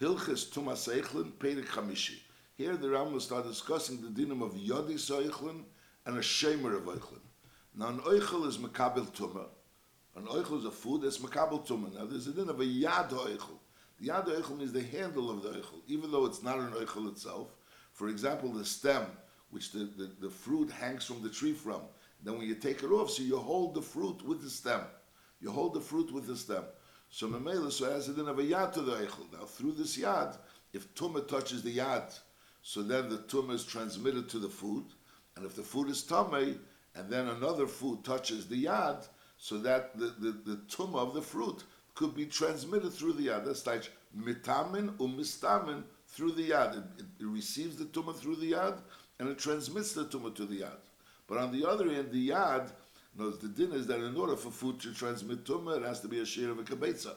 Hilchis Tumas Eichlin, Perek Chamishi. Here the Rambam start discussing the dinam of Yodi Eichlin and a Shemer of Eichlin. Now an Eichel is Mekabel Tumah. An Eichel is a food that's Mekabel Tumah. Now there's a din of a Yad Eichel. The Yad Eichel means the handle of the Eichel, even though it's not an Eichel itself. For example, the stem, which the, the, the fruit hangs from the tree from. Then when you take it off, so you hold the fruit with the stem. You hold the fruit with the stem. So Mamela, so as a din of a Yad to the Eichel. Now through this Yad, if Tumah touches the Yad, so then the Tumah is transmitted to the food. And if the food is Tameh, and then another food touches the Yad, so that the, the, the Tumah of the fruit could be transmitted through the Yad. That's like mitamin umistamin through the Yad. It, it, it receives the Tumah through the Yad, and it transmits the Tumah to the Yad. But on the other hand, the Yad, knows the din is that in order for food to transmit Tumah, it has to be a share of a kabetza.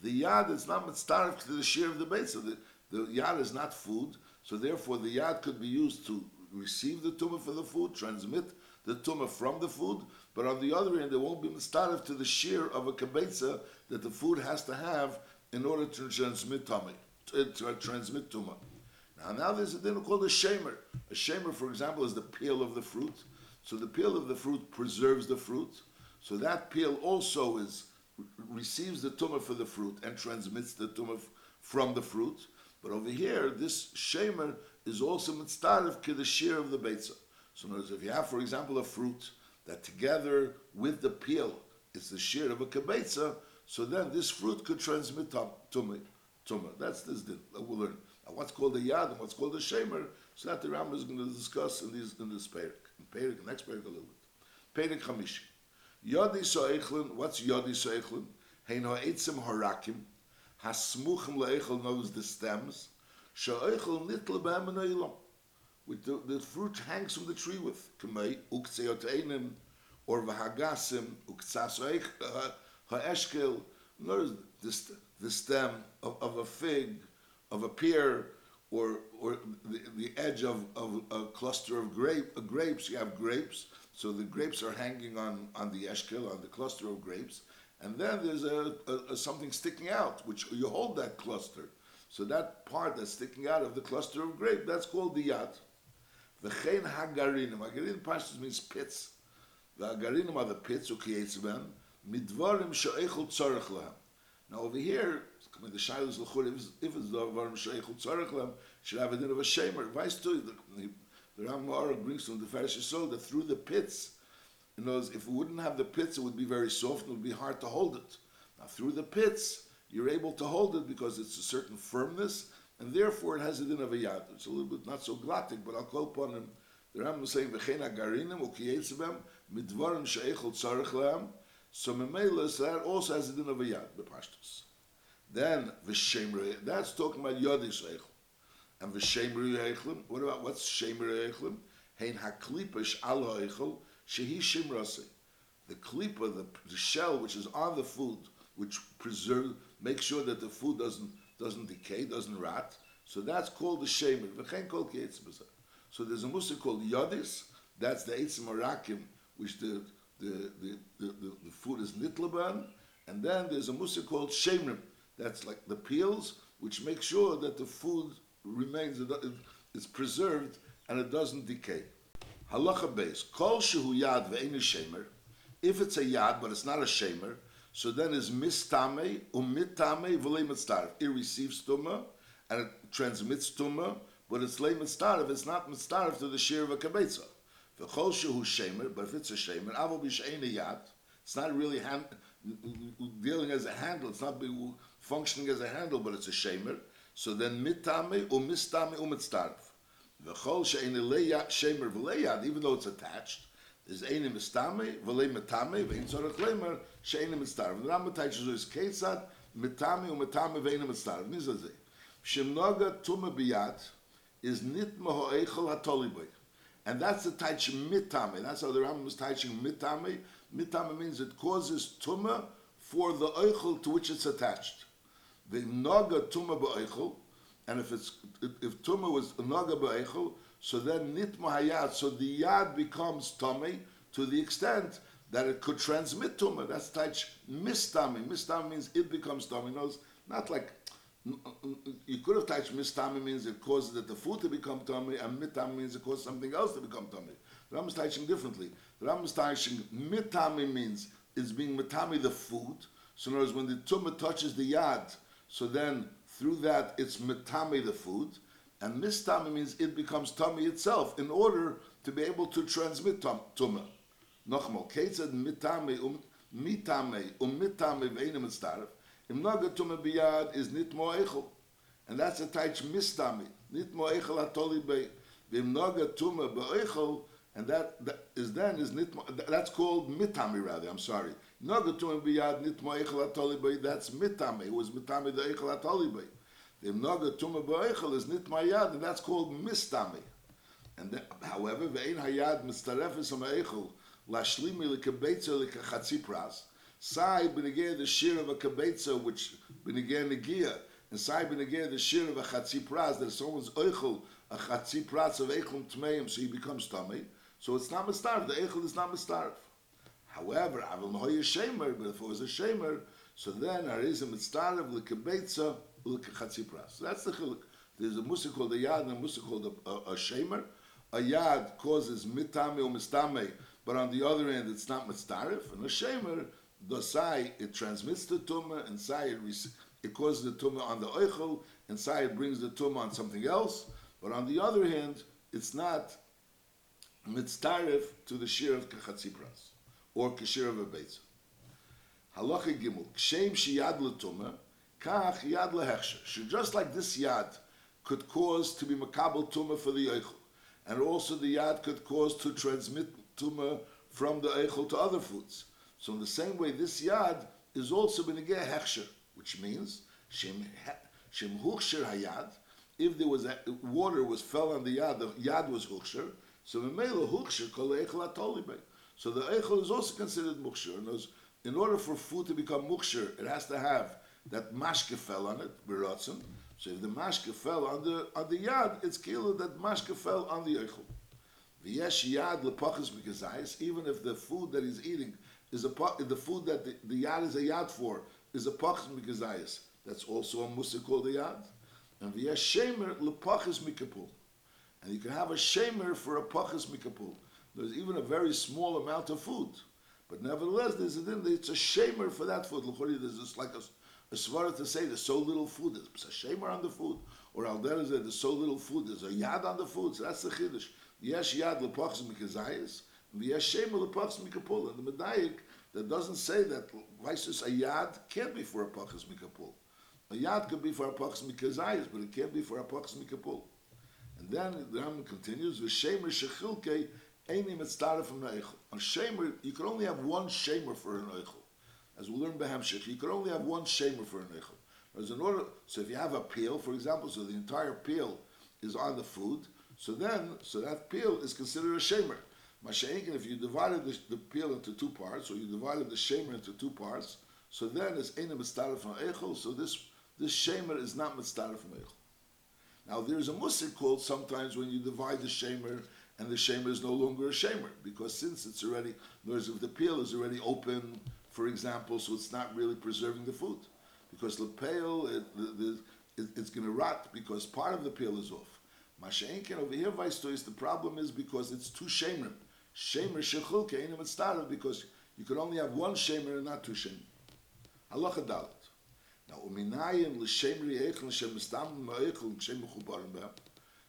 The Yad is not mitzaref to the share of the betza. The, the Yad is not food, so therefore the Yad could be used to receive the Tumah for the food, transmit the Tumah from the food, but on the other end, it won't be mitzaref to the share of a kabetza that the food has to have in order to transmit tummy, to, to transmit tumah. Now, now there's a thing called a shamer. A shamer, for example, is the peel of the fruit. So the peel of the fruit preserves the fruit. So that peel also is receives the tumah for the fruit and transmits the tumah from the fruit. But over here, this shamer is also mitzvah to the shear of the beitza. So words, if you have, for example, a fruit that together with the peel is the shear of a kibetza, so then this fruit could transmit tumah. Tumah. That's this din that we'll learn. Now, what's called a yad and what's called a shemer, so that the Rambam is going to discuss in, these, in this perik. In perik, next perik a little bit. Perik Chamishi. Yodi so'echlin, what's yodi so'echlin? Hein ha'etzim harakim, hasmuchim le'echel knows the stems, she'echel nitl b'hem and with the, the fruit hangs from the tree with kemei ukseoteinim or v'hagasim uktsas ha'eshkel. Notice the, the stem of, of a fig, of a pear, or or the, the edge of, of a cluster of grape, uh, grapes. You have grapes, so the grapes are hanging on, on the eshkel, on the cluster of grapes, and then there's a, a, a something sticking out, which you hold that cluster. So that part that's sticking out of the cluster of grape, that's called the yad. V'chein hagarinim. Hagarinim pashtus means pits. The hagarinim are the pits, ukiyetziben, midvarim she'echel tzorech lehem. Now over here, the shailus l'chur, if it's the varim she'echel tzorech lehem, should have a din of a shemer. Vice too, the, the Ramar brings from the Farish Yisod that through the pits, you know, if we wouldn't have the pits, it would be very soft and it would be hard to hold it. Now through the pits, you're able to hold it because it's a certain firmness and therefore it has a din of a yad. It's a little bit not so glottic, but I'll call upon him. The Rambam is saying v'chein agarinim ukiyetzibem midvarim she'echol tzarich lehem. So memela, so that also has a din of a yad, bepashtus. Then v'shemri, that's talking about yodis eichel. And v'shemri eichlim, what about what's shemri eichlim? Hein haklipish al eichel shehi shimrasi. The klipa, the, the shell which is on the food, which preserve, make sure that the food doesn't doesn't decay, doesn't rot. So that's called the shemer. V'chein kol So there's a musa called yodis. That's the eitzim arakim, which the the, the, the, the, the food is nitlaban. And then there's a musa called shemrim. That's like the peels, which make sure that the food remains, it's preserved and it doesn't decay. Halacha beis. Kol shehu yad ve'enu shemer. If it's a yad, but it's not a shemer, so then is mistame umitame v'lei mitzdarif. It receives tuma and it transmits tuma, but it's lei mitzdarif. It's not mitzdarif to the share of a kabetza. V'chol shehu shemer, but if it's a shemer, avol b'shein yad, it's not really hand, dealing as a handle. It's not functioning as a handle, but it's a shemer. So then mitame umistame umitzdarif. V'chol shein shemer v'lei yad, even though it's attached is eine mistame vele mitame vein zorach lemer sheine mistar und ram tayt zo is ketzat mitame und mitame vein mistar nis ze shem noga tume biat is nit mo eichel hatoliboy and that's the tayt mitame. That's how the ram was tayting mitame. Mitame means it causes tume for the eichel to which it's attached the naga tume be'eichel, and if it's if tume was naga be'eichel, so then nitma hayad, so the yad becomes tummy to the extent that it could transmit tumah. That's touch mistami. Mistami means it becomes tummy. Knows not like you could have touched mistami means it causes that the food to become tummy, and mitami means it causes something else to become tummy. The Ram is touching differently. The Ram is touching mitami means it's being mitami the food. So in other words, when the tumah touches the yad, so then through that it's mitami the food, and mistami means it becomes tummy itself in order to be able to transmit tumah. Nochmal, ketzad mitami um mitame um mitame ve'enim mitzdaref. Im naga tumah biyad is nit mo'echel. And that's a taich mistami. Nit mo'echel atoli be. V'im naga tumah be'echel, and that, that is then is nit that's called mitami rather, I'm sorry. Naga tumah biyad nit mo'echel atoli be, that's mitame. It was mitame the echel atoli be. V'im naga tumah be'echel is nit mayad, and that's called mistami. And then, however, ve'ein hayad mistarefes ha'ma'echel, Lashlimi lekabetza lekachatzi pras. Sai the shir of a kabetza which benegir negia, and sai benegir the shir of a chatzi pras that someone's oichel a chatzi pras of eichel tmeim, so he becomes tummy. So it's not mistarf. The eichel is not mistarf. However, avil noy shemer, but if it was a shemer, so then is a mitzdarf lekabetza lekachatzi pras. That's the chiluk. There's a musa called a yad and a musa called a, a, a. A yad causes mitame or mistame but on the other end, it's not mitzdarif. And a shemer, the sai, it transmits the tumah, and sai, it, it causes the tumah on the oichel, and sai, it brings the tumah on something else. But on the other hand, it's not mitzdarif to the shir of kachatzipras, or kashir of a beitza. Halacha gimel, kshem shiyad l'tumah, kach yad lehechsher. So just like this yad could cause to be makabel tumah for the oichel, and also the yad could cause to transmit tuma from the eichel to other foods. So in the same way, this yad is also benegeh hechsher, which means shem shem huchsher hayad. If there was a, water was fell on the yad, the yad was huchsher. So. So the eichel is also considered muksher. In order for food to become muksher, it has to have that mashke fell on it, beratzim. So if the mashke fell on the on the yad, it's killer that mashke fell on the eichel. V'yesh yad lepachas mikazayis, even if the food that he's eating is a the food that the, the yad is a yad for is a pachas mikazayis. That's also a musa called a yad. And v'yesh shemer lepachas mikapul. And you can have a shemer for a pachas mikapul. There's even a very small amount of food. But nevertheless, there's a, din, it's a shemer for that food. There's just like a, a svara to say there's so little food. There's a shemer on the food. Or al there's so little food. There's a yad on the food. So that's the chiddush. Yesh yad lepachs mikazayis, yesh shema lepachs mikapul. And the medayik that doesn't say that vices a yad can't be for a pachas mikapul. A yad could be for a pachas mikazayis, but it can't be for a pachas mikapul. And then the Ram continues with shemer shechilke einim etztara from eichel. A shemer, you can only have one shemer for an eichel. As we learn Behamshich, you can only have one shemer for an eichel. As in order, so if you have a peel, for example, so the entire peel is on the food, so then, so that peel is considered a shamer. Masha'inkin, if you divided the, the peel into two parts, or you divided the shamer into two parts, so then it's a mitzvah from echel, so this, this shamer is not mitzvah from echel. Now there's a musik called sometimes when you divide the shamer and the shamer is no longer a shamer, because since it's already, whereas if the peel is already open, for example, so it's not really preserving the food. Because the peel, it, the, the, it, it's going to rot because part of the peel is off. Masha'inkin over here, Vaistois, the problem is because it's two Shemrim. Shemer Shechul Keinim started because you could only have one Shemer and not two Shemer. Halacha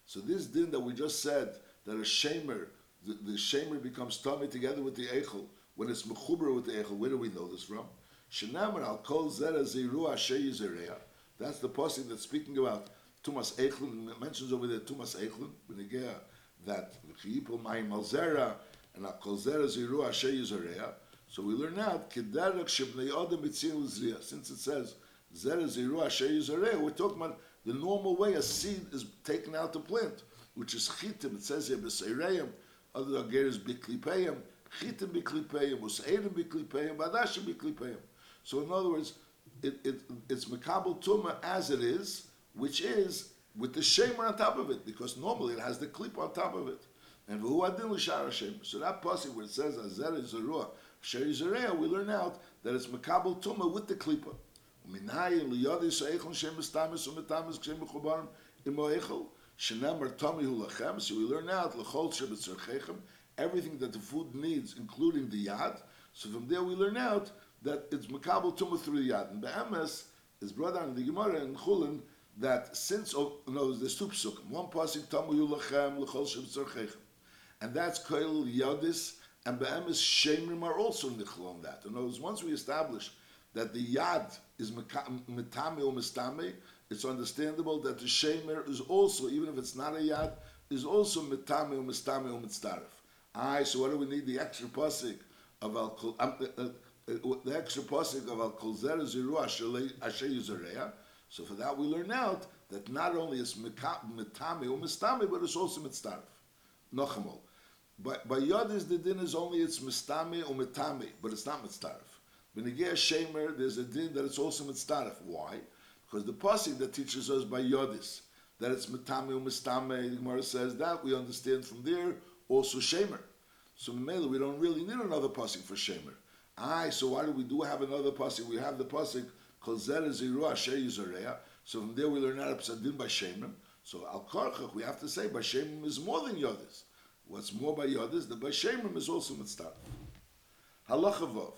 So this din that we just said, that a Shemer, the, the Shemer becomes tummy together with the Eichel, when it's Mechubar with the Eichel, where do we know this from? Al Kol Zera. That's the passage that's speaking about Tumas Eichlin mentions over there Tumas Eichlin b'negea that Chiyipol Mayim Alzera and Akol Zera Ziru Asher Yizorea. So we learn out Kederek Shebnei Adam Mitzil Zriya. Since it says We're talking about the normal way a seed is taken out to plant, which is chitim. It says here b'seireim, other ageres b'klipeyim, chitim b'klipeyim, useirim b'klipeyim, badashim b'klipeyim. So in other words, it, it, it's mekabel tuma as it is, which is with the shamer on top of it, because normally it has the clip on top of it. And v'hu adin l'shar shamer. So that passage where it says azer zerua zerea, we learn out that it's makabel tuma with the klipa. ומנין ליודס האיכל שהם מסתמס ומתמס כשהם מחוברים עם האיכל, שנאמר תומי הוא לכם, so we learn out לכל שבצרכיכם, everything that the food needs, including the yad, so from there we learn out that it's makabel tumah through the yad. And be'emes is brought down in the Gemara in Chulin that since, oh, no, there's two psukim. One pasuk tamu yulachem l'chol shevitzarchechem. And that's koil yadis, and be'emes shemrim are also in the on that. In other words, once we establish that the yad is metame or mistame, it's understandable that the shemer is also, even if it's not a yad, is also metame or mistame or mitzdaref. Aye, so what do we need? The extra pasuk of al um, uh, uh, uh, the extra pasuk of al kol zer ziru yuzareya. So for that we learn out that not only is metame or mistame, but it's also mitzdaref. Nochamol. But by yod is the din is only it's mistame or metame, but it's not mitzdaref. Benegei shemer, there's a din that it's also mitzdaref. Why? Because the pasuk that teaches us by yodis that it's metame or mistame, the Gemara says that we understand from there also shemer. So Mele, we don't really need another pasuk for shemer. Aye, so why do we do have another pasuk? We have the pasuk called Zer Ziru Asher. So from there we learn out Psadim by Shemim. So Al we have to say by Shemim is more than Yodis. What's more by Yodis, the by Shemim is also Mitzvah. Halacha Vov.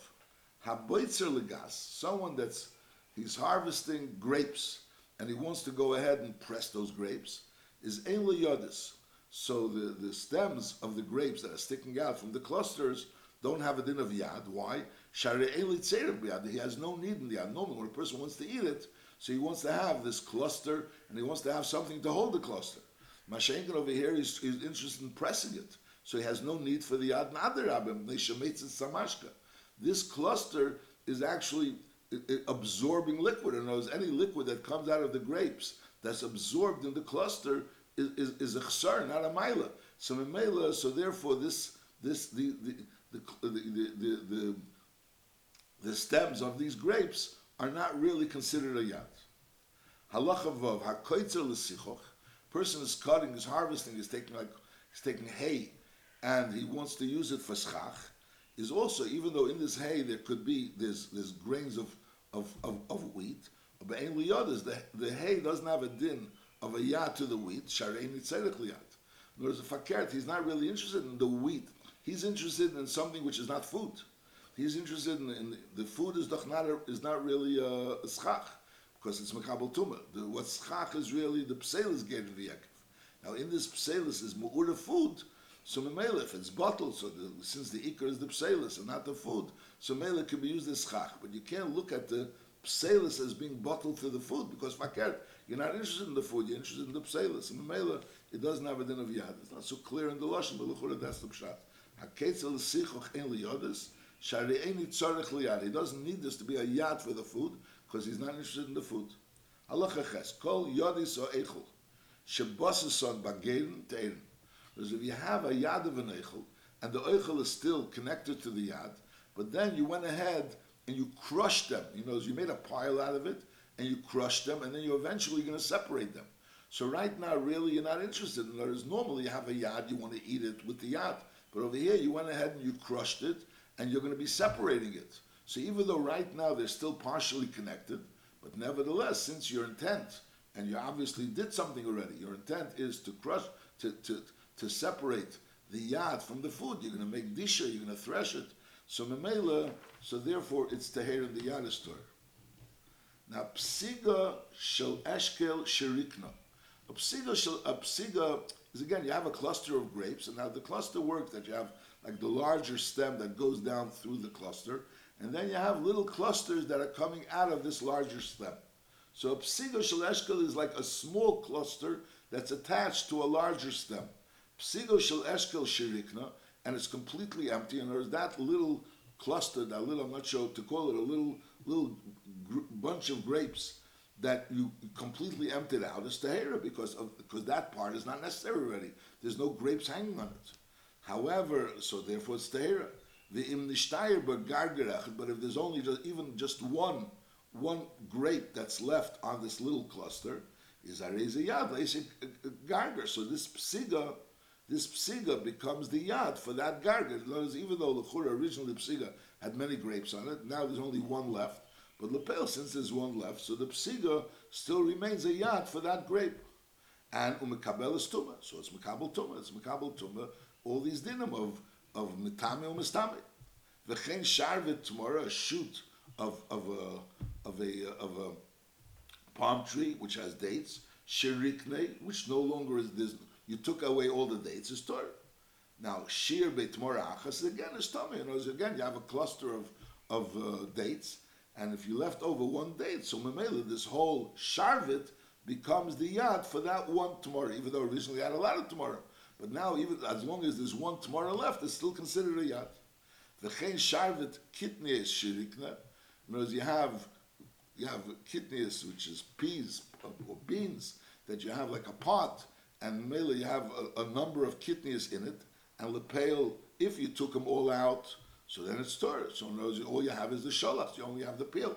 Haboitzer Legas, someone that's, he's harvesting grapes and he wants to go ahead and press those grapes, is Ein Yodis. So the, the stems of the grapes that are sticking out from the clusters don't have a din of yad. Why? He has no need in the yad. Normally, when a person wants to eat it, so he wants to have this cluster and he wants to have something to hold the cluster. Mashenkin over here is, interested in pressing it. So he has no need for the yad nader abim, samashka. This cluster is actually absorbing liquid. In other words, any liquid that comes out of the grapes that's absorbed in the cluster is, is, is a chsar, not a maila. So maila, so therefore this this the the the the, the, the, the stems of these grapes are not really considered a yad. Halacha vav hakoitzer l'sichoch. Person is cutting, is harvesting, is taking like he's taking hay, and he wants to use it for schach. Is also even though in this hay there could be there's there's grains of of, of, of wheat, but in the the hay doesn't have a din of a yad to the wheat, sharein nitzedek liyad. In other words, a fakert, he's not really interested in the wheat. He's interested in something which is not food. He's interested in, in the food is not is not really a, a schach because it's makabel tumah. What schach is really the pselis gave the yakif. Now in this pselis is mu'ura food. So memela, if it's bottled, so the, since the ikar is the pselis and not the food, so mela can be used as schach. But you can't look at the pselis as being bottled for the food because fakert, you're not interested in the food, you're interested in the pselis. And Mela, it doesn't have a din of yad. It's not so clear in the Lashon, but look that's the pshat. HaKetzel l'sichoch en liyodis, shari eni tzorech liyad. He doesn't need this to be a yad for the food, because he's not interested in the food. Halacha ches, kol yodis o eichel, shebosason bagein tein. Because if you have a yad of an eichel, and the eichel is still connected to the yad, but then you went ahead and you crushed them. You know, you made a pile out of it, and you crushed them, and then you're eventually going to separate them. So right now, really, you're not interested. In normally you have a yad, you want to eat it with the yad, but over here you went ahead and you crushed it, and you're going to be separating it. So even though right now they're still partially connected, but nevertheless, since your intent, and you obviously did something already, your intent is to crush, to to to separate the yad from the food. You're going to make disha, you're going to thresh it. So memela, so therefore it's teher the yad store. Now, psiga shel eshkel sherikna. A psiga shel, a psiga is again, you have a cluster of grapes, and now the cluster works that you have like the larger stem that goes down through the cluster, and then you have little clusters that are coming out of this larger stem. So a psiga shel eshkel is like a small cluster that's attached to a larger stem. Psigo shel eshkel shirikna, and it's completely empty, and there's that little cluster, that little, I'm not sure to call it a little little gr- bunch of grapes that you completely emptied out is tahira because of, because that part is not necessary already. There's no grapes hanging on it. However, so therefore it's tahira. The im but if there's only just, even just one one grape that's left on this little cluster, is a yad, garger. So this psiga, this psiga becomes the yad for that garger. Even though the chura originally psiga had many grapes on it. Now there's only one left. But lepel, since there's one left, so the psiga still remains a yad for that grape. And umekabel is tuma, so it's mekabel tuma, it's mekabel tuma, all these dinim of, of mitame or mistame. V'chein sharvet tomorrow, a shoot of, of a, of a, of a palm tree which has dates, shirikne, which no longer is this, you took away all the dates, is Torah. Now, shir beitmor achas, again, is tummy. You know, again, you have a cluster of, of uh, dates, and if you left over one date, so memela, this whole sharvit becomes the yad for that one tomorrow, even though originally you had a lot of tomorrow. But now, even as long as there's one tomorrow left, it's still considered a yad. The chen sharvit kitne is shirikna. In you have you have kidneys, which is peas or beans, that you have like a pot, and mainly you have a, a number of kidneys in it, and lepel, if you took them all out, so then it's Torah. So words, all you have is the shalach, you only have the peel.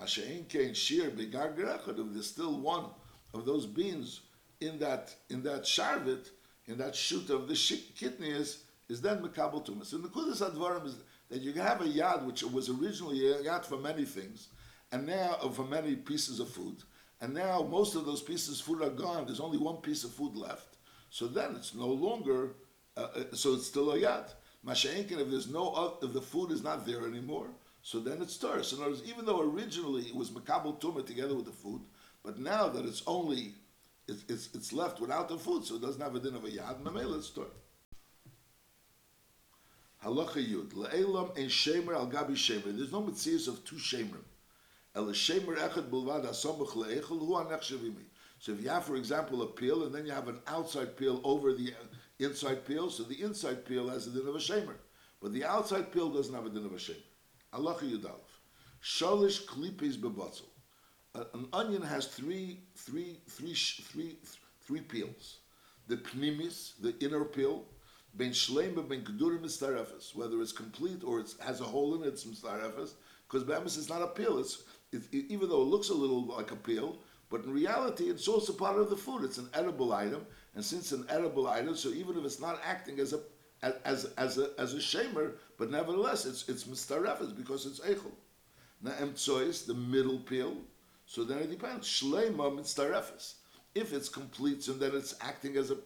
Mashain kain shir begar if there's still one of those beans in that in that sharvit, in that shoot of the kidneys, is then mekabel tumas. And the kudas advarim is that you have a yad which was originally a yad for many things, and now uh, for many pieces of food, and now most of those pieces of food are gone. There's only one piece of food left. So then it's no longer. Uh, uh so it's still a yad. Masha'inkin, if there's no, if the food is not there anymore, so then it's. So in other words, even though originally it was makabel tumah together with the food, but now that it's only it's, it's, it's, left without the food, so it doesn't have a din of a yad. Mamela, it's Torah. Halacha Yud. Le'elam and shemer al gabi shemer. There's no mitzvahs of two shemerim. So if you have, for example, a peel, and then you have an outside peel over the inside peel, so the inside peel has a din of a shemer. But the outside peel doesn't have a din of a shemer. Halacha Yud Shalish klipes bebotzel. An onion has three, three, three, three, three peels. The pnimis, the inner peel, ben shleima ben kedurim mistarefes, whether it's complete or it has a hole in it, it's mistarefes, because bemis is not a peel. It's, it, it, even though it looks a little like a peel, but in reality, it's also part of the food. It's an edible item, and since an edible item, so even if it's not acting as a as as a as a shamer, but nevertheless, it's it's mistarefes because it's echel. Now, emtsois, the middle peel, so then it depends. Shleima mistarefes. If it's complete, and then it's acting as a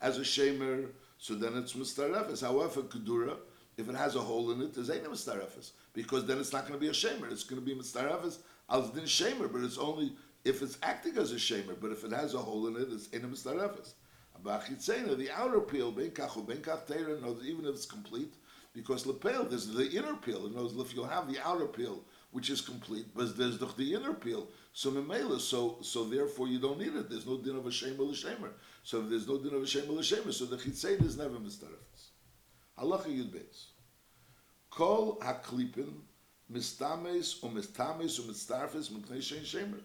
as a shamer so then it's mistarefes. However, kedura, if it has a hole in it, there's ain't a mistarefes because then it's not going to be a shamer. It's going to be mistarefes as din shamer, but it's only if it's acting as a shamer. But if it has a hole in it, it's ain't a mistarefes. The outer peel, ben kachu, ben knows even if it's complete, because lepel, there's the inner peel. In other if you'll have the outer peel, which is complete, but there's the, inner peel. So memela, so so therefore you don't need it. There's no din of a shamer l'shamer. So if there's no din of a shamer so the chitzein is never mistarefes. Halacha yud beis. Kol haklipin mistames or mistames or mistarefes mipnei shein shamer.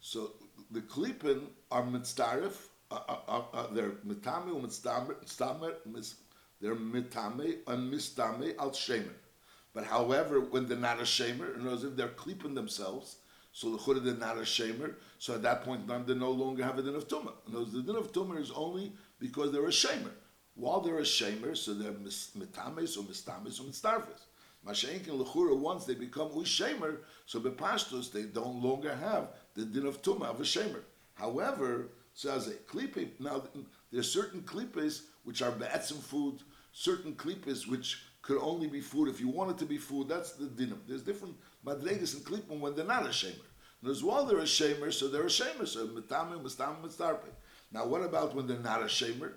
So the klipin are mitzaref, uh, uh, uh, they're mitame or mitstamer, they're mitame and mistame al shamer. But however, when they're not a in other words, if they're clipping themselves, so the chura they're not a so at that point then they no longer have a din of tumah. Other words, the din of tumah is only because they're a shamer. While they're a shamer, so they're mitames or mistames or mitzarfes. Mashenkin lechura, once they become ushamer, so bepashtos they don't longer have the din of tumah of a shamer. However, so as a klipe, now there's certain klipes which are be'etzim food, certain klipes which could only be food. If you want it to be food, that's the dinner. There's different madregas and klipim when they're not a shamer. There's while they're a shamer, so they're a shamer. So mitame, mistam, mitzarpe. Now, what about when they're not a shamer?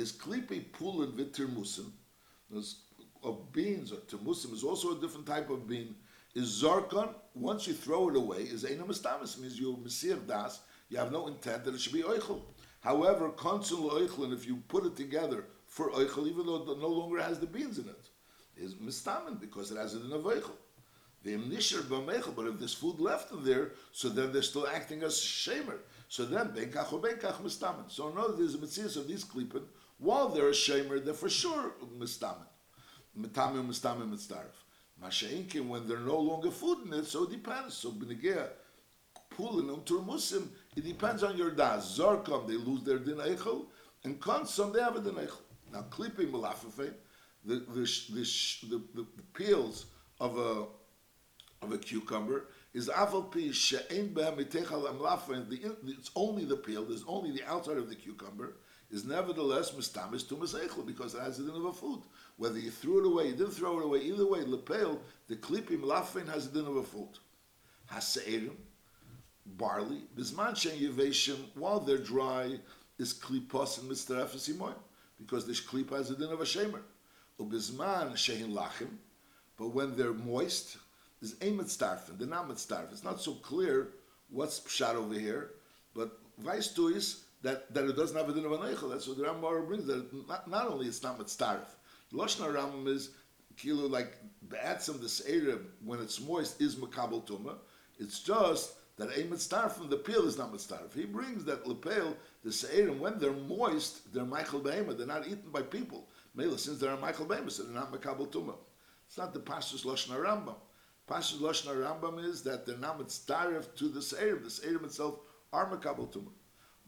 Is klipi pulin vitirmusim? There's of beans or termusim is also a different type of bean. Is zarkon once you throw it away is ena mistamis means you misir das. You have no intent that it should be oichel. However, konsul oichlin if you put it together for oichel, even though it no longer has the beans in it is mistamen because it has it in a veichel. The but if there's food left in there, so then they're still acting as shamer. So then benkach or benkach mistamen. So no, there's a mitzvah of these klippen. While they're a shamer, they're for sure mistamen. Mitamim mistamen mitzdarif. Masha'inkim, when they're no longer food in it, so it depends. So b'negea, pulin um turmusim, it depends on your das. Zarkam, they lose their din eichel, and konsum, they have a din eichel. Now, klipping malafafeh, the the, the, the, the peels of a of a cucumber is afal pi she'en behem mitechal amlafen. The it's only the peel. There's only the outside of the cucumber. Is nevertheless mistamis to echel because it has the din of a food. Whether you threw it away, you didn't throw it away. Either way, lepel the klipim lafen has the din of a food. Haseirim, barley, bisman shen yeveshim while they're dry is klipos and mitzarefes imoyim because this klipa has a din of a shemer. Ubizman shehin lachim, but when they're moist, is a mitzarfen. They're not mitzarfen. It's not so clear what's pshat over here, but vice to is that, that it doesn't have a din of an eichel. That's what the Rambam brings. That not, not only it's not mitzaref. The Rambam is kilo like the be'atzim the seira when it's moist is makabel tuma. It's just that a mitzaref the peel is not mitzaref. He brings that lepel the seirim when they're moist they're michael behema. They're not eaten by people. Mela since they're michael behema, so they're not makabel tuma. It's not the pashtus Lashon Rambam. Pashtus Lashon Rambam is that they're not to the seirim. The seirim itself are makabel tuma.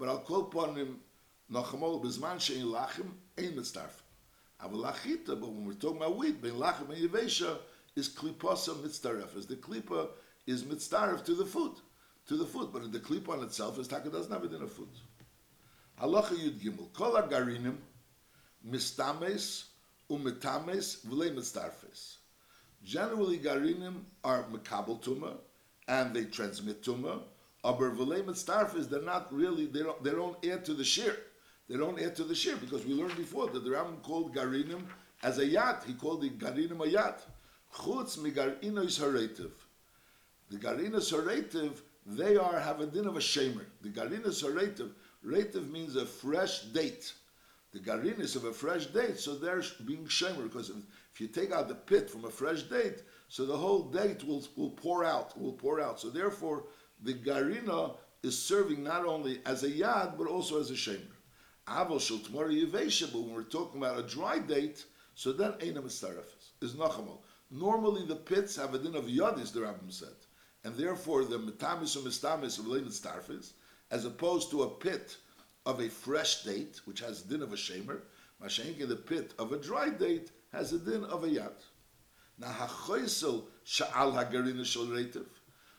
But I'll call upon him Nachamol Bizman Shein Lachim Ein Mitzdarf. Avalachita, but when we're talking about wheat, Ben Lachim and Yevesha is Kliposa Mitzdaref. As the Klipa is Mitzdaref to the food, to the food. But the Klipa on itself is Taka doesn't have it in a food. Halacha Yud Gimel. Kol Agarinim Mistames Umetames V'le Mitzdarfes. Generally, Garinim are Mekabel Tumah, and they transmit Tumah, Aber v'lei mitzdarfis, they're not really, they don't, they don't add to the shir. They don't add to the shir because we learned before that the Rambam called garinim as a yat. He called it garinim a yat. Chutz migarinois haretiv. The garinos haretiv, they are have a din of a shamer. The garinos haretiv, retiv means a fresh date. The garinis of a fresh date, so they're being shamer because if, if you take out the pit from a fresh date, so the whole date will will pour out, will pour out. So therefore, the garina is serving not only as a yad but also as a shemer. Aval shel tmori yevesha, but when we're talking about a dry date, so then ain't a mitzarefes is nachamol. Normally the pits have a din of yadis, the Rambam said, and therefore the metamis or mistamis of lein as opposed to a pit of a fresh date, which has din of a shemer. Mashenke, the pit of a dry date has a din of a yad. Now hachoisel sha'al hagarina shel reitiv.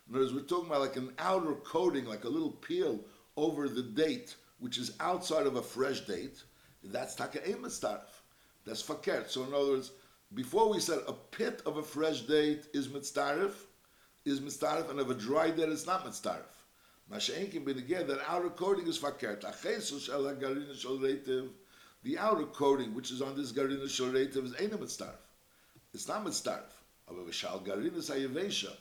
In other words, we're talking about like an outer coating, like a little peel over the date, which is outside of a fresh date. That's taka mitzdarif. That's fakert. So in other words, before we said a pit of a fresh date is mitzdarif, is mitzdarif, and of a dry date it's not mitzdarif. Masha'enkim b'negeh, that outer coating is fakert. Achesu shel garina shel reitiv. The outer coating, which is on this garina shel reitiv, is ain't mitzdarif. It's not mitzdarif. However, shal garina sayevesha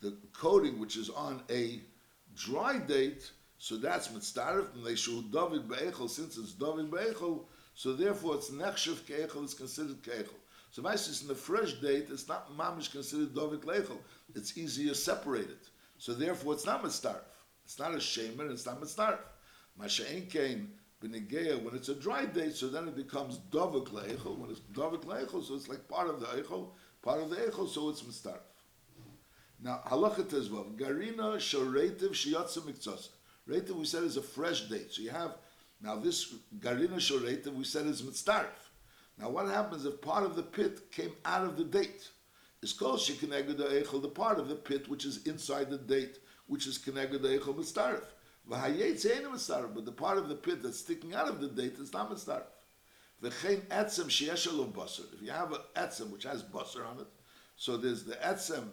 the coating which is on a dry date, so that's mitzdarif, and they should David be'echel, since it's David be'echel, so therefore it's nechshev ke'echel, it's considered ke'echel. So if it's in the fresh date, it's not mamish considered David le'echel. It's easier separated. So therefore it's not mitzdarif. It's not a shemer, it's not mitzdarif. Masha'en came b'negeya, when it's a dry date, so then it becomes David le'echel. When it's David le'echel, so it's like part of the echel, part of the echel, so it's mitzdarif. Now, halacha tezvav, garina shoretiv shiyatsa miktzasa. Retiv we said is a fresh date. So you have, now this garina shoretiv we said is mitzdarif. Now what happens if part of the pit came out of the date? It's called shekineged eichel, the part of the pit which is inside the date, which is kineged eichel mitzdarif. V'hayetz ain't mitzdarif, but the part of the pit that's sticking out of the date is not mitzdarif. V'chein etzem sheyesh basar. If you have an etzem which has basar on it, so there's the etzem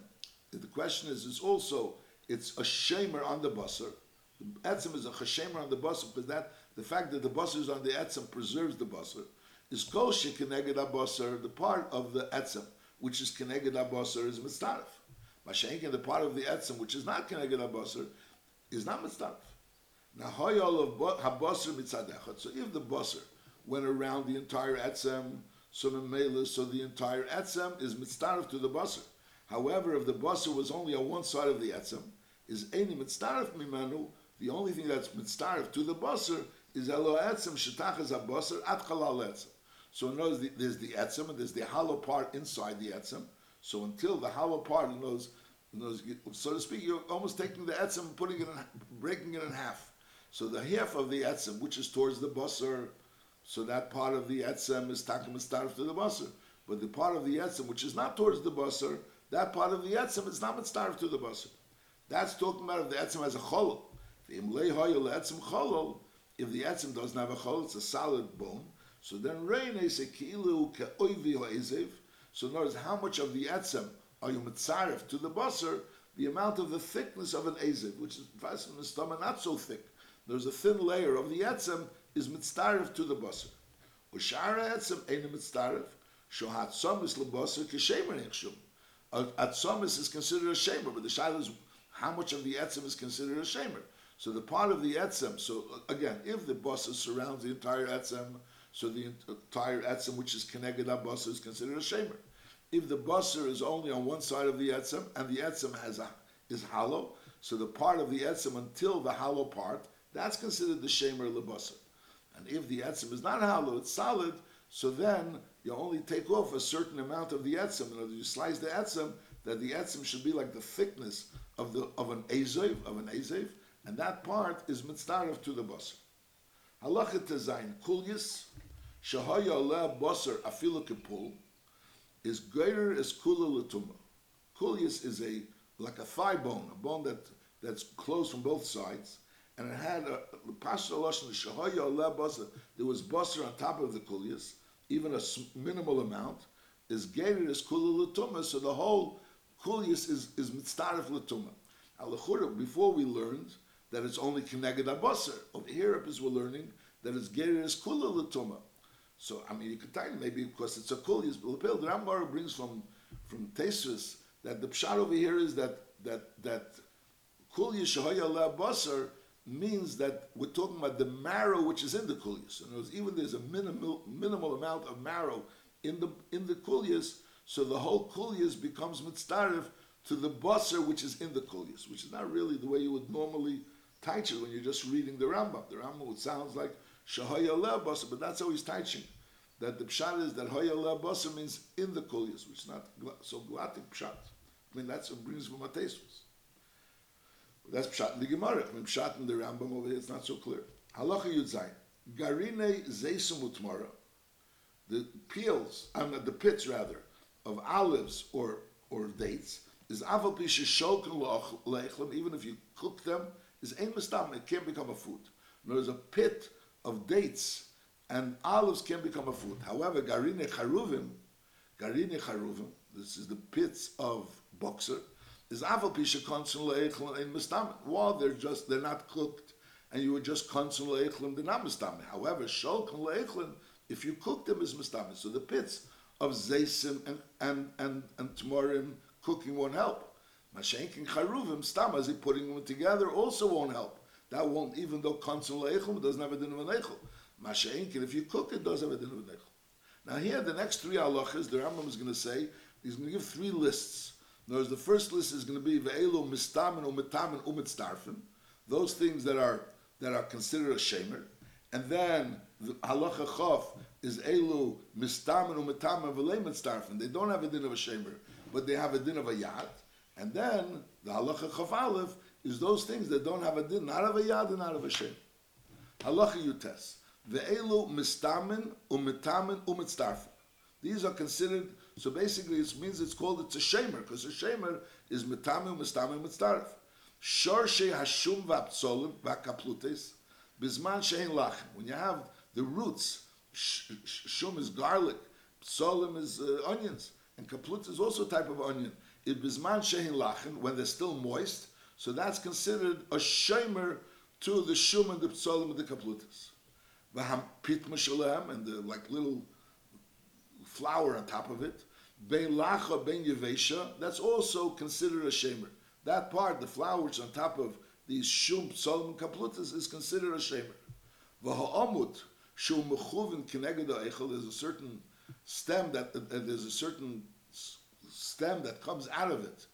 the question is, is also it's a shamer on the basar. The etzem is a chashemer on the basar because that the fact that the basar is on the etzem preserves the basar. Is kol shekeneged basar the part of the etzem which is keneged basar is mitzdarif. Mashenkin the part of the etzem which is not keneged basar is not mitzdarif. Now hoyol of habasar mitzadechot. So if the basar went around the entire etzem, so so the entire etzem is mitzdarif to the basar. However, if the basar was only on one side of the etzem, is any mitzdarif mimanu, the only thing that's mitzdarif to the basar is elo etzem shetachas basar at chalal etzem. So in other words, there's the etzem and there's the hollow part inside the etzem. So until the hollow part, in so to speak, you're almost taking the etzem and putting it in, breaking it in half. So the half of the etzem, which is towards the basar, so that part of the etzem is takim to the basar. But the part of the etzem which is not towards the basar, that part of the etzem is not mitzdarif to the basar. That's talking about if the etzem has a cholol. If the etzem doesn't have a cholol, it's a solid bone. So then reine say kilu keoivi hoezev. So notice how much of the etzem are you mitzaref to the basar? The amount of the thickness of an ezev, which is the stomach, not so thick. There's a thin layer of the etzem is mitzaref to the basar. Ushara etzem ein mitzaref. Shohat somis lebasar kishemer nechshum. Atzomis is considered a shamer, but the shaila is how much of the etzem is considered a shamer. So the part of the etzem, so again, if the basa surrounds the entire etzem, so the entire etzem which is connected that basa is considered a shamer. If the basa is only on one side of the etzem and the etzem has a, is hollow, so the part of the etzem until the hollow part, that's considered the shamer lebasa. And if the etzem is not hollow, it's solid, so then you only take off a certain amount of the etzem. In other you slice the etzem, that the etzem should be like the thickness of the of an azev, of an azev, and that part is mitzdarif to the basar. Halacha tezayin kulyas shahaya aleh basar afilu kipul is greater as kula latuma. Kulyas is a like a thigh bone, a bone that that's closed from both sides, and it had a pasha lashon shahaya aleh basar. There was basar on top of the kulyas, even a minimal amount is gated as kula latuma. So the whole kulyas is is mitzdarif latuma. Alachura, before we learned that it's only Keneged Abasar. Over here, as we're learning that it's Gerir as Kula Latuma. So, I mean, you could tell maybe because it's a Kulis, but the Rambam brings from from Tesis that the pshat over here is that that that Kul Yishahaya Basar means that we're talking about the marrow which is in the kulyas. In other words, even there's a minimal minimal amount of marrow in the in the kulyas, so the whole kulyas becomes mitzdarif to the basar which is in the kulyas, which is not really the way you would normally teach it when you're just reading the Rambam. The Rambam sounds like shahaya basar, but that's how he's teaching. That the pshat is that hoya basar means in the kulyas, which is not so glatik pshat. I mean that's what brings from Matesus. That's pshat in the Gemara. Mean pshat in the Rambam over here, it's not so clear. Halacha Yudzayin. Garine zeisum utmara. The peels, I'm mean, the pits rather, of olives or or dates is aval pisha shoken lechem, even if you cook them, is ein mistam, it can't become a food. There's a pit of dates and olives can become a food. However, garine charuvim, garine charuvim, this is the pits of bokser, is aval pisha konsul lechem ein mistam. While they're just, they're not cooked, and you would just konsul lechem, they're not. However, shoken lechem, if you cook them, is mistam. So the pits of zaysim and, and, and, and tmorim, cooking won't help. Mashenkin charuvim, stam, as he putting them together, also won't help. That won't, even though konsul leichel, it doesn't have a din of eichel. Mashenkin, if you cook it, does have a din of. Now here, the next three halachas, the Rambam is going to say, he's going to give three lists. Notice the first list is going to be ve'elu mistamin umitamin umitzdarfim, those things that are that are considered a shemer, and then the halacha chof is elu mistamin umitamin v'lei. They don't have a din of a shemer but they have a din of a yad. And then the halacha chaf is those things that don't have a din, not of a yad and not of a shem. Halacha yutes. Ve'elu mistamin umitamin umitzdarfim. These are considered, so basically it means it's called, it's a shamer because a shamer is mitamin, mistamin, mitzdarf. Shorshe hashum v'aptzolim v'akaplutes, bizman shein lachem. When you have the roots, shum is garlic, psolim is uh, onions, and kaplut is also a type of onion. It bisman shehin lachen when they're still moist, so that's considered a shamer to the shum and the psolim and the kaplutas. V'ham pit mashalem and the like little flour on top of it. Bein lacha bein yevesha, that's also considered a shemer. That part, the flour which on top of these shum, psolim, and kaplutas is considered a shemer. V'ha'amut shum mechuvin kineged ha'echel, there's a certain stem that, that there's a certain stem that comes out of it,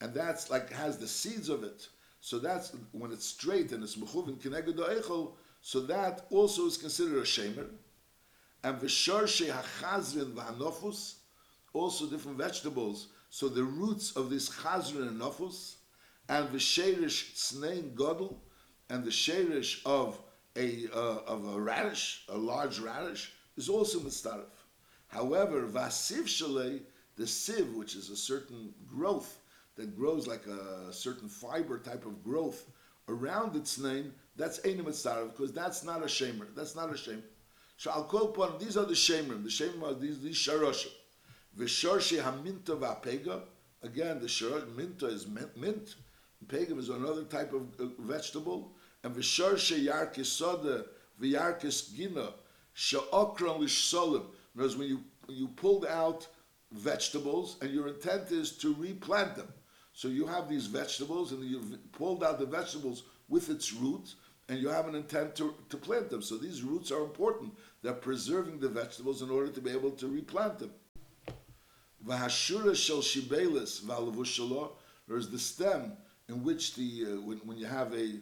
and that's like has the seeds of it. So that's when it's straight and it's mechuvin kineged eichel. So that also is considered a shemer. And v'sharshe hachazrin v'hanofus, also different vegetables. So the roots of this chazrin and nofus, and v'sherish snein godel, and the sherish of a uh, of a radish, a large radish, is also mistarif. However, vasiv shalei, the sieve, which is a certain growth that grows like a certain fiber type of growth around its name, that's Einim Mitzarav, because that's not a shamer. That's not a shamer. So I'll call upon these are the shamer. The shamer are these these sharoshim. V'shorshi haminta v'apega. Again, the shor minta is mint. mint. Is another type of uh, vegetable. And v'shorshi yarkis soda v'yarkis gina she'okran l'shsolim. Other words, when you you pulled out vegetables and your intent is to replant them. So you have these vegetables and you've pulled out the vegetables with its roots and you have an intent to, to plant them. So these roots are important. They're preserving the vegetables in order to be able to replant them. V'hashura shel shibelis v'alavushala. There's the stem in which the uh, when, when you have a,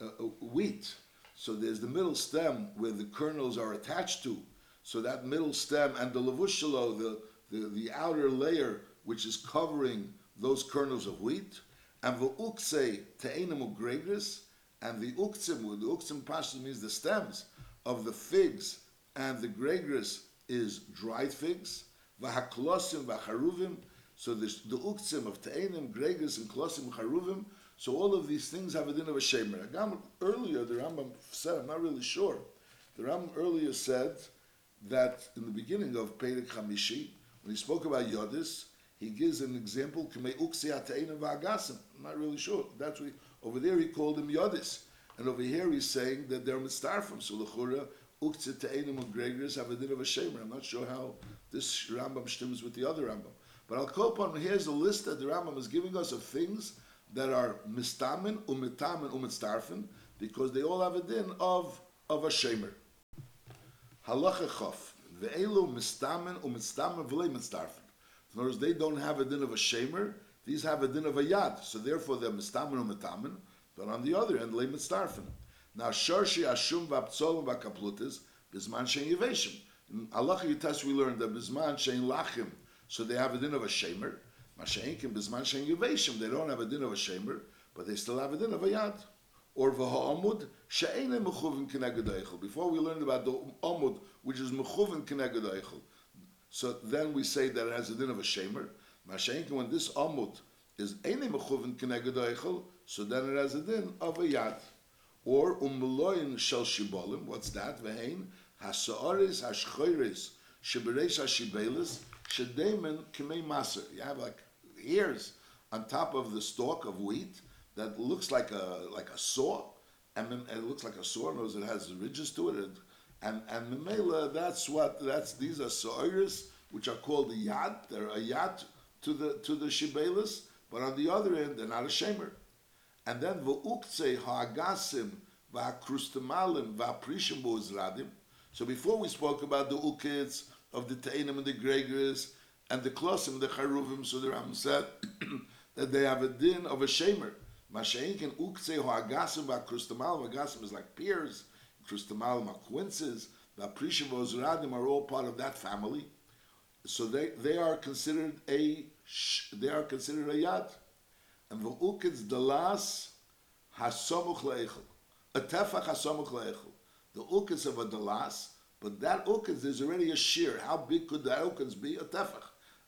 a, a wheat, so there's the middle stem where the kernels are attached to. So that middle stem and the lavushalo, the, the, the outer layer which is covering those kernels of wheat, and the ukse te'enim ugregris, and the uktzim, the uktzim pashas means the stems of the figs, and the gregris is dried figs, v'haklosim v'haruvim, so the, the uktzim of te'enim, gregris, and klosim, charuvim, so all of these things have a din of a shemer. Earlier, the Rambam said, I'm not really sure, the Rambam earlier said that in the beginning of Perek Hamishi, when he spoke about Yodis, he gives an example, I'm not really sure. That's what he, over there he called him Yodis. And over here he's saying that they're Mistar from So Lechura, Have a din of a shamer. I'm not sure how this Rambam stems with the other Rambam. But I'll call upon, here's a list that the Rambam is giving us of things that are mistamin, umitamin, umitztarfin, because they all have a din of, of a shamer. Halacha chof. Ve'elu mistamen u'mistamen v'lei mitzdarfen. In other words, they don't have a din of a shamer. These have a din of a yad. So therefore they're mistamen u'mitamen. But on the other end, lei mitzdarfen. Now, sharshi ashum v'aptzolim v'kaplutis bizman shein yiveshim. In halacha yitas we learned that bizman shein lachim. So they have a din of a shamer. Masha'inkim bizman shein yiveshim. They don't have a din of a shamer, but they still have a din of a yad or v'ha'amud she'ene mechuvin eichel. Before we learned about the amud, which is mechuvin eichel. So then we say that it has a din of a shemer. Masha'inkin, when this amud is ene mechuvin eichel, so then it has a din of a yad. Or umloin shel shibolim, what's that? V'hein hasa'aris hashchoiris sheberesh hashibelis shedemen k'mei maser. You have like ears on top of the stalk of wheat, that looks like a like a saw, and it looks like a saw. Knows it has ridges to it, and and the memela. That's what that's these are sawyers which are called the yad. They're a yad to the to the shibelis, but on the other end they're not a shamer. And then v'uktzei ha'agasim v'akrustamalim v'aprishim bo'izradim. So before we spoke about the ukits of the Tainim and the Gregors and the Klosim, the Charuvim, so the Ram said that they have a din of a shamer. Masha'inkin ukse ho agasim va krustamal, agasim is like peers, krustamal ma quinces, the aprishim ozradim are all part of that family. So they, they are considered a they are considered a yad. And the ukitz dalas hasomuch leichel. A tefach hasomuch leichel. The ukitz of a dalas, but that ukitz is already a shear. How big could that ukitz be? A tefach.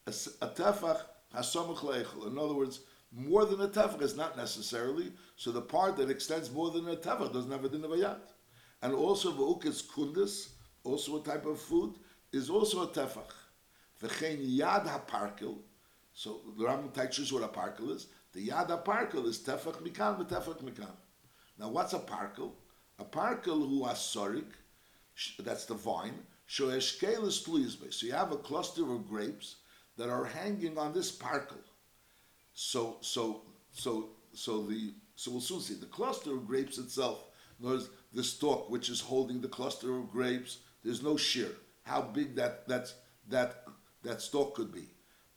A, a tefach hasomuch leichel. In other words, more than a tefach is not necessarily. So the part that extends more than a tefach doesn't have a din of a yad. And also the v'ukis kundis, also a type of food, is also a tefach. V'chein yad haparkel. So the Rambam teaches what a parkel is. The yad haparkel is tefach mikan v'tefach mikan. Now what's a parkel? A parkel who has sorik, that's the vine, shoeshkel is So you have a cluster of grapes that are hanging on this parkel. So so so so the so we'll soon see the cluster of grapes itself. Notice the stalk which is holding the cluster of grapes. There's no shear. How big that that that that stalk could be,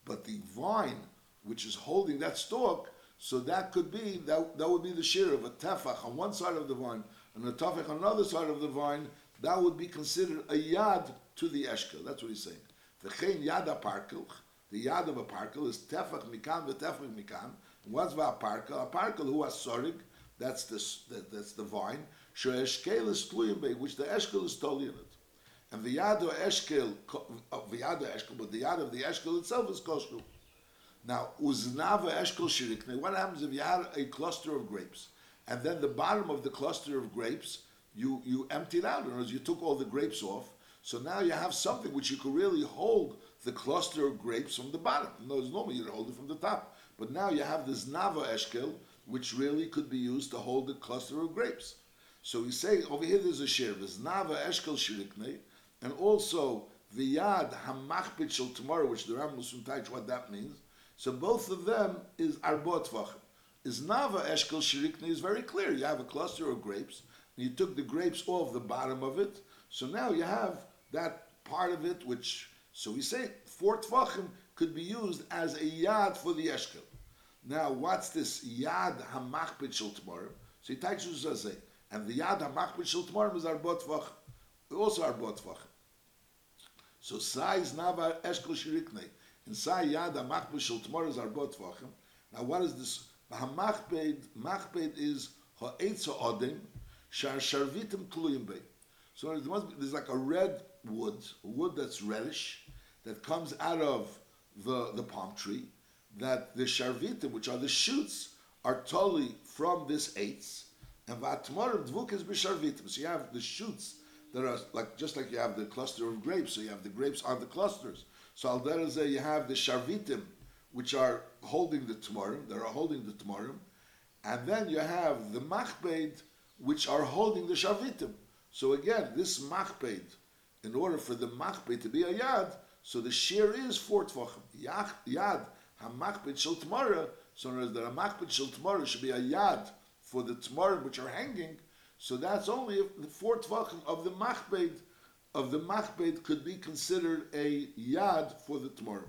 but the vine which is holding that stalk, so that could be that that would be the shear of a tefach on one side of the vine and a tefach on another side of the vine. That would be considered a yad to the eshkel. That's what he's saying. Chen yad aparkel the yad of a parkel is tefach mikan v'tefach mikan. What's a parkel? Who has sorig, that's the that, that's the vine. Shoeshkel is tluyim which the eshkel is totally in it. And the yad of eshkel, uh, the yad of eshkel, but the yad of the eshkel itself is kosher. Now, uznava eshkol shirikne, what happens if you had a cluster of grapes, and then the bottom of the cluster of grapes, you, you emptied out, in other words, you took all the grapes off, so now you have something which you could really hold the cluster of grapes from the bottom. In other words, normally you'd hold it from the top. But now you have this nava eshkel, which really could be used to hold the cluster of grapes. So we say over here there's a share, there's nava eshkel shirikne, and also the yad hamachbit tomorrow, which the Ram Musun what that means. So both of them is arbot vachim. Is nava eshkel shirikne is very clear. You have a cluster of grapes, and you took the grapes off the bottom of it. So now you have that part of it, which so we say four tvachim could be used as a yad for the eshkel. Now, what's this yad hamachbit shel tomorrow? So he teaches us say, and the yad hamachbit shel tomorrow is arbot tvachim. Also arbot tvachim. So size nava eshkel shirikne. Now, what is this? Hamachbed, machbed is ha'etz ha'odim, shar sharvitim tluyim bei. So there's like a red wood, a wood that's reddish, that comes out of the, the palm tree, that the sharvitim, which are the shoots, are totally from this eitz, and vatmorim dvuk is b'sharvitim. So you have the shoots that are like just like you have the cluster of grapes, so you have the grapes on the clusters. So al derazeh you have the sharvitim, which are holding the tmorim, that are holding the tmorim, and then you have the machbed, which are holding the sharvitim. So again, this machbed, in order for the machbed to be a yad, so the shear is four tvachim. Yad hamachbet shel tomorrow. So in the hamachbet shel tomorrow should be a yad for the tomorrow which are hanging. So that's only the four tvachim of the machbet of the machbet could be considered a yad for the tomorrow.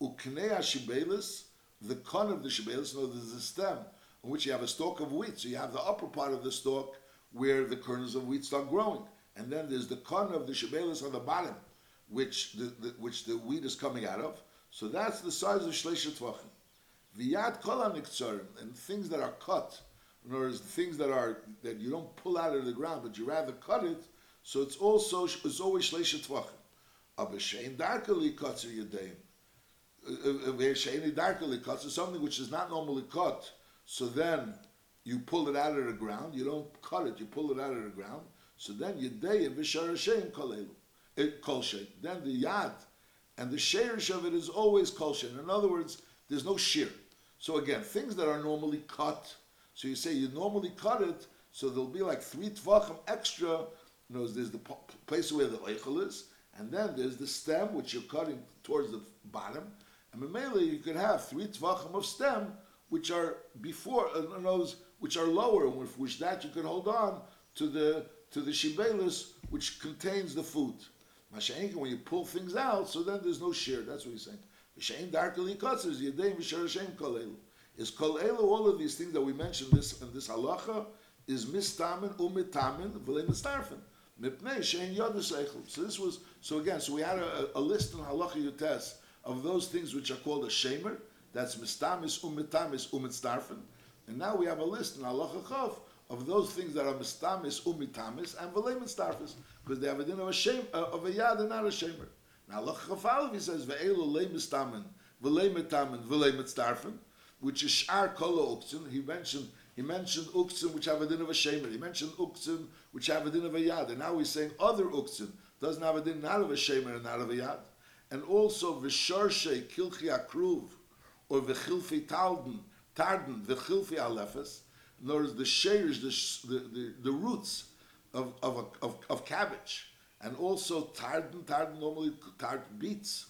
Uknei shibelis, the con of the shibelis, no, there's a stem on which you have a stalk of wheat. So you have the upper part of the stalk where the kernels of wheat start growing, and then there's the con of the shibelis on the bottom which the, the, which the wheat is coming out of. So that's the size of shleisha tvachim. V'yad kol and things that are cut, in other words, things that are that you don't pull out of the ground, but you rather cut it. So it's also it's always shleisha tvachim. Abashein darkly cuts your dame. Shein darkly cuts uh, uh, something which is not normally cut. So then you pull it out of the ground. You don't cut it. You pull it out of the ground. So then you day and v'shar kolelu. Then the yad and the sherish of it is always kolshe. In other words, there's no shear. So again, things that are normally cut. So you say you normally cut it, so there'll be like three tvachim extra. You know, there's the place where the oichel is, and then there's the stem which you're cutting towards the bottom. And mainly you could have three tvachim of stem which are before, uh, those which are lower, and with which that you could hold on to the to the shibelis which contains the food. Masha'enka, when you pull things out, so then there's no shear. That's what he's saying. V'shein darkali katzers, yedeim v'sher Hashem kol elu. Is kol elu, all of these things that we mentioned this in this halacha, is mistamin umitamin v'lein mistarfin. So this was, so again, so we had a, a list in halacha yutes of those things which are called a shemer, that's mistamis um umitamis umitzdarfin. Um and now we have a list in halacha chav of those things that are mistamis um umitamis and v'lein mistarfis because they have a din of a shame uh, of a yad and not a shamer. Now look Chafalvi says ve'elu le mistamen v'le mitamen v'le mitzdarfen, which is shar kol. He mentioned he mentioned uktzin which have a din of a shamer. He mentioned uktzin which have a din of a yad, and now he's saying other uktzin doesn't have a din not of a shamer and not of a yad, and also v'sharshe kilchi akruv or v'chilfi talden tarden v'chilfi alefes. In other words, the shayers, the, the, the, the roots of, of, of, of cabbage, and also tarden, tarden normally tart beets,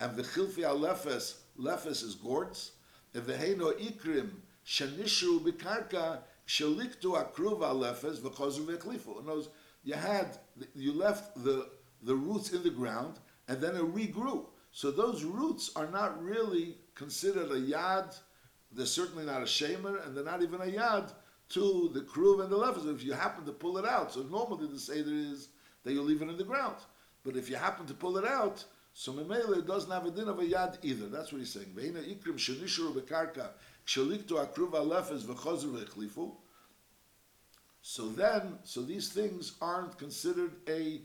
and the chilfi lefes, is gourds, and the heino ikrim, shenishu bikarka, sheliktu akruva lefes, v'chozu. In you had, you left the, the roots in the ground, and then it regrew. So those roots are not really considered a yad, they're certainly not a shamer, and they're not even a yad, to the crew and the levers if you happen to pull it out. So normally the Seder is that you leave it in the ground. But if you happen to pull it out, so Memele doesn't have a din of a yad either. That's what he's saying. Ikrim kshaliktu akruva lefes v'chozer v'echlifu. So then, so these things aren't considered a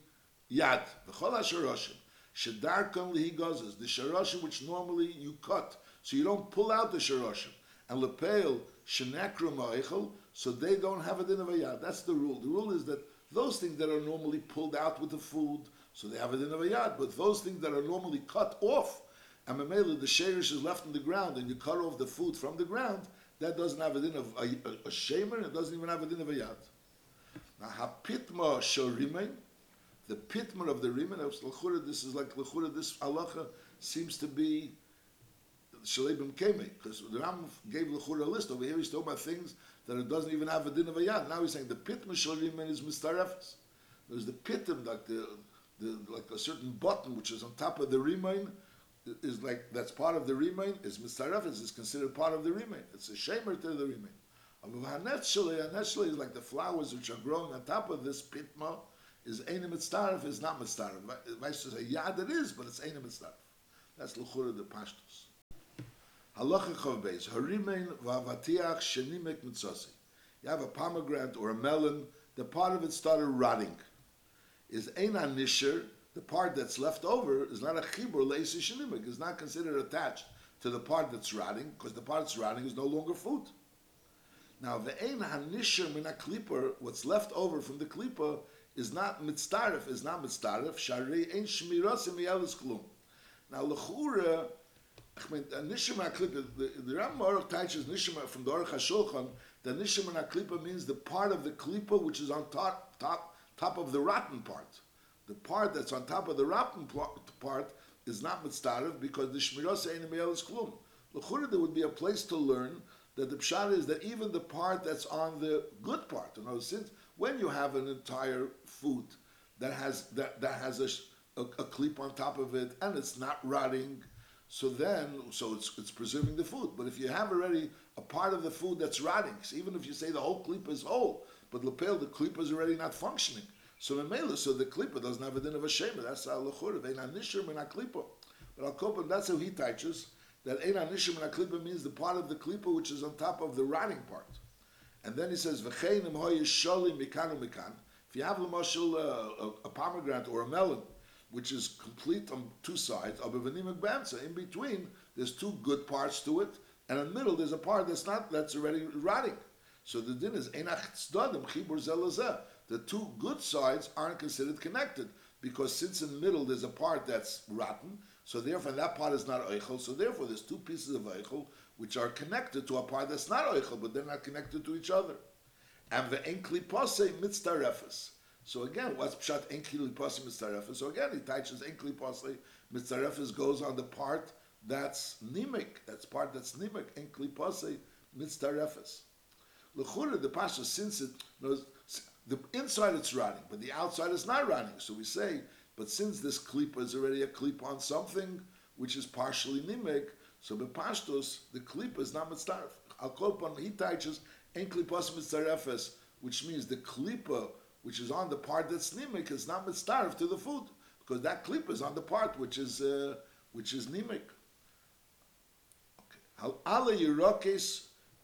yad. V'chol ha-sharoshim. Shedarkon lihi gozes. The sharoshim which normally you cut So you don't pull out the shirashim. And lepel shenekru so they don't have a din of a yad. That's the rule. The rule is that those things that are normally pulled out with the food, so they have a din of a yad. But those things that are normally cut off, and mamela the sherish is left in the ground, and you cut off the food from the ground, that doesn't have a din of a, a, a shemer, it doesn't even have a din of a yad. Now, hapitma shorimen, the pitmer of the rimen, this is like lechura, this halacha seems to be Shalebim Keme, because the Ram gave Lechura a list. Over here he's talking about things that it doesn't even have a din of a yad. Now he's saying the pit Mishalim is Mistarefes. There's the pitim, like the, the like a certain button which is on top of the remain, is like that's part of the remain, is Mistarefes, is considered part of the remain. It's a shamer to the remain. Hanetshali, Hanetshali is like the flowers which are growing on top of this pitma, is Einim Mitzaref, is not Mitzaref. Vice say, Yad it is, but it's Einim Mitzaref. That's Lechura the Pashtus. Halacha Chav Beis, Harimein v'avatiach shenimek mitzasi. You have a pomegranate or a melon, the part of it started rotting. Is ein nisher, the part that's left over is not a chibur leisi shenimek, is not considered attached to the part that's rotting, because the part that's rotting is no longer food. Now, the ein hanisher min kliper, what's left over from the klipa, is not mitzdarif, is not mitzdarif, shari ein shmirasim yelis klum. Now, lechura, I mean, the Nishima Klipa, the, the Ram Orach teaches Nishima from the Orach HaShulchan, the Nishima Klipa means the part of the Klipa which is on top, top, top of the rotten part. The part that's on top of the rotten part is not mitzvah because the Shmiras Einam is Klum. L'chura, there would be a place to learn that the pshat is that even the part that's on the good part, you know, since when you have an entire food that has that, that has a, a, a clip on top of it and it's not rotting, so then, so it's, it's preserving the food. But if you have already a part of the food that's rotting, even if you say the whole clip is whole, but lapel, the clip is already not functioning. So memela, so the klipa doesn't have a din of a shema. That's how lechura. Vein anishim and klipa. But al kopim, that's how he teaches that ein anishim and klipa means the part of the klipa which is on top of the rotting part. And then he says v'cheinim hoy sholi mikan mikan. If you have a, uh, a, a pomegranate or a melon which is complete on two sides, of a in between, there's two good parts to it, and in the middle there's a part that's not, that's already rotting. So the din is, chibur the two good sides aren't considered connected, because since in the middle there's a part that's rotten, so therefore that part is not oichel, so therefore there's two pieces of oichel which are connected to a part that's not oichel, but they're not connected to each other. And the enkli pose mitzdarefes. So again, what's pshat enkli pasim mitzarefes? So again, he teaches enkli pasim mitzarefes goes on the part that's nimik. That's part that's nimik. Enkli pasim mitzarefes. Lechura the pasha since it knows the inside it's rotting, but the outside is not rotting. So we say, but since this klipa is already a klipa on something which is partially nimik, so bepashtos the klipa is not mitzaref. Al kolpon he teaches enkli pasim mitzarefes, which means the klipa which is on the part that's nimik, is not mitzaref to the food because that clip is on the part which is uh, which is nimik. Okay. Ala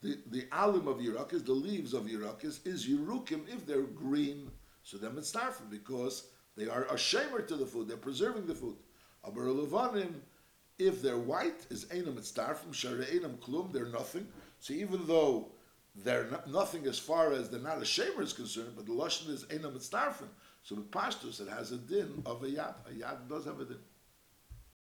the the alim of Yerokis, the leaves of Yerokis, is Yerukim if they're green, so they're mitzaref because they are a shamer to the food. They're preserving the food. Aber if they're white, is einam mitzarfim shara einam klum. They're nothing. So even though they're not, nothing as far as they're not a shamer is concerned, but the lashon is enam mitzdarfen. So with pashtus, it has a din of a yad. A yad does have a din.